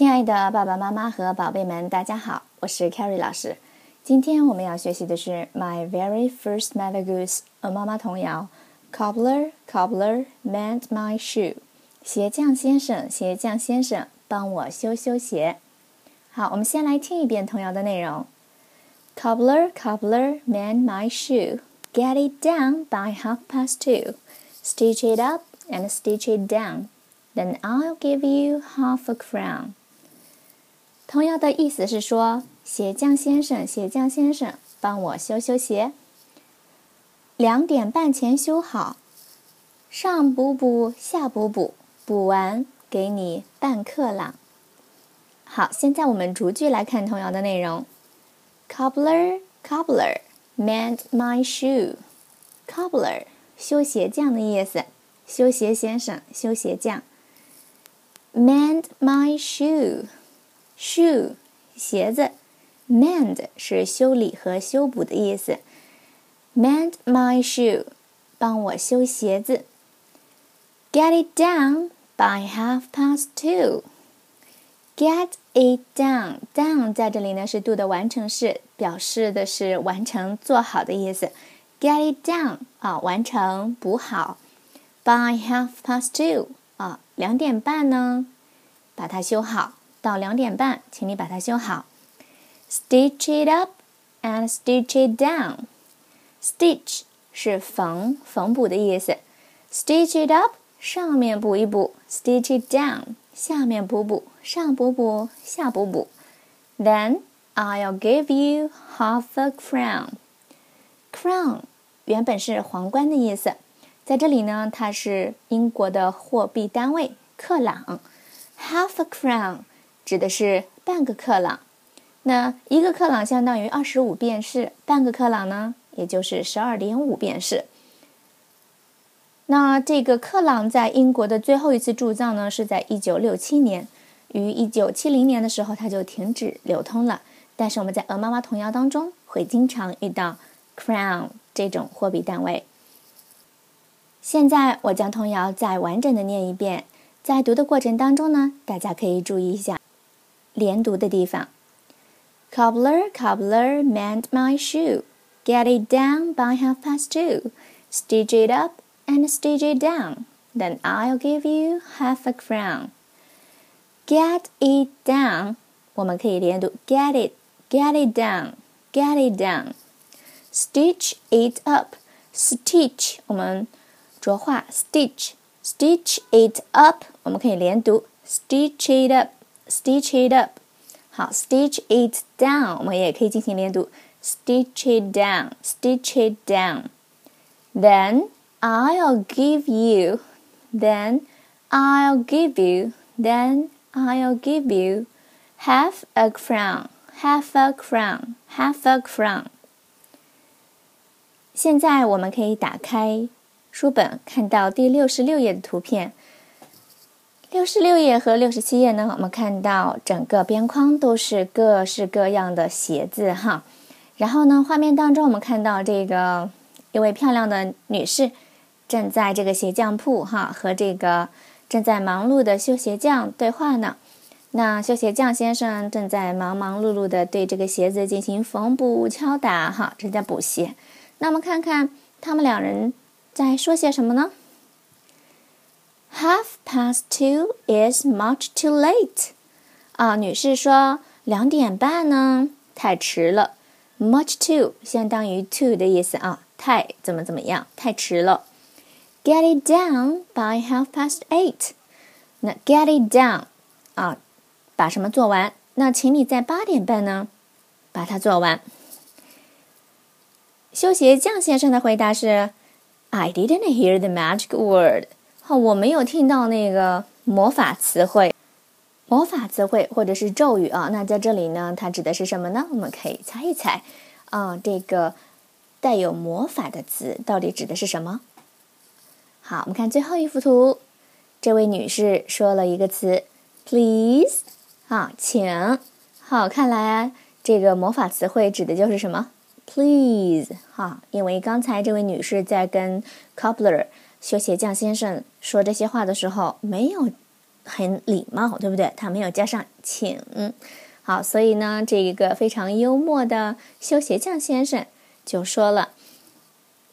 亲爱的爸爸妈妈和宝贝们，大家好，我是 Carrie 老师。今天我们要学习的是 My Very First Mother Goose，呃，妈妈童谣。Cobbler, cobbler, mend my shoe。鞋匠先生，鞋匠先生，帮我修修鞋。好，我们先来听一遍童谣的内容。Cobbler, cobbler, mend my shoe. Get it down by half past two. Stitch it up and stitch it down. Then I'll give you half a crown. 童谣的意思是说，鞋匠先生，鞋匠先生，帮我修修鞋。两点半前修好，上补补，下补补，补完给你半克朗。好，现在我们逐句来看童谣的内容。Cobbler, cobbler, mend my shoe. Cobbler，修鞋匠的意思，修鞋先生，修鞋匠。Mend my shoe. Shoe，鞋子。Mend 是修理和修补的意思。Mend my shoe，帮我修鞋子。Get it down by half past two。Get it down。Down 在这里呢是 do 的完成式，表示的是完成、做好的意思。Get it down 啊，完成、补好。By half past two 啊，两点半呢，把它修好。到两点半，请你把它修好。Stitch it up and stitch it down. Stitch 是缝、缝补的意思。Stitch it up 上面补一补，Stitch it down 下面补补，上补补，下补补。Then I'll give you half a crown. Crown 原本是皇冠的意思，在这里呢，它是英国的货币单位克朗。Half a crown 指的是半个克朗，那一个克朗相当于二十五便士，半个克朗呢，也就是十二点五便士。那这个克朗在英国的最后一次铸造呢，是在一九六七年，于一九七零年的时候它就停止流通了。但是我们在鹅妈妈童谣当中会经常遇到 crown 这种货币单位。现在我将童谣再完整的念一遍，在读的过程当中呢，大家可以注意一下。连读的地方。Cobbler, cobbler, mend my shoe. Get it down by half past two. Stitch it up and stitch it down. Then I'll give you half a crown. Get it down，我们可以连读 get it, get it down, get it down. Stitch it up, stitch 我们浊化 stitch, stitch it up 我们可以连读 stitch it up stitch it up，好，stitch it down，我们也可以进行连读，stitch it down，stitch it down。Then I'll give you, then I'll give you, then I'll give you half a crown, half a crown, half a crown。现在我们可以打开书本，看到第六十六页的图片。 六十六页和六十七页呢，我们看到整个边框都是各式各样的鞋子哈。然后呢，画面当中我们看到这个一位漂亮的女士正在这个鞋匠铺哈，和这个正在忙碌的修鞋匠对话呢。那修鞋匠先生正在忙忙碌碌的对这个鞋子进行缝补敲打哈，正在补鞋。那我们看看他们两人在说些什么呢？Half past two is much too late。啊，女士说两点半呢，太迟了。Much too 相当于 too 的意思啊，太怎么怎么样，太迟了。Get it down by half past eight。那 get it down 啊，把什么做完？那请你在八点半呢，把它做完。修鞋匠先生的回答是：I didn't hear the magic word。哦我没有听到那个魔法词汇，魔法词汇或者是咒语啊。那在这里呢，它指的是什么呢？我们可以猜一猜啊，这个带有魔法的词到底指的是什么？好，我们看最后一幅图，这位女士说了一个词，please，啊，请。好，看来这个魔法词汇指的就是什么？please，哈，因为刚才这位女士在跟 cobbler。修鞋匠先生说这些话的时候，没有很礼貌，对不对？他没有加上请。好，所以呢，这一个非常幽默的修鞋匠先生就说了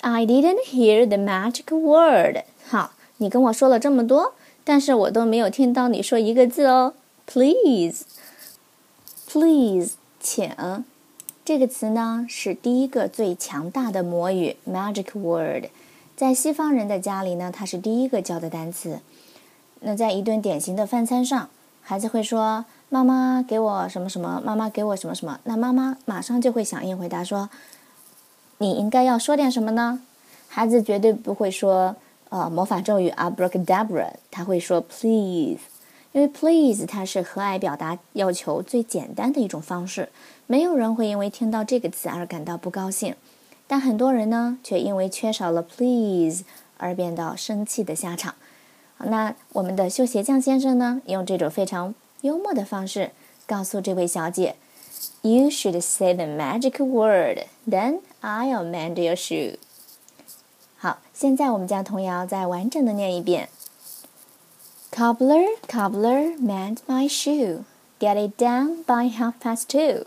：“I didn't hear the magic word。”好，你跟我说了这么多，但是我都没有听到你说一个字哦。Please，please，请。这个词呢是第一个最强大的魔语 magic word，在西方人的家里呢，它是第一个教的单词。那在一顿典型的饭餐上，孩子会说。妈妈给我什么什么？妈妈给我什么什么？那妈妈马上就会响应回答说：“你应该要说点什么呢？”孩子绝对不会说呃魔法咒语 abracadabra，他会说 please，因为 please 它是和蔼表达要求最简单的一种方式。没有人会因为听到这个词而感到不高兴，但很多人呢却因为缺少了 please 而变到生气的下场。那我们的修鞋匠先生呢，用这种非常。幽默的方式告诉这位小姐：“You should say the magic word, then I'll mend your shoe。”好，现在我们将童谣再完整的念一遍。Cobbler, cobbler, mend my shoe. Get it down by half past two.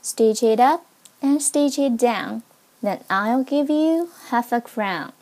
Stitch it up and stitch it down. Then I'll give you half a crown.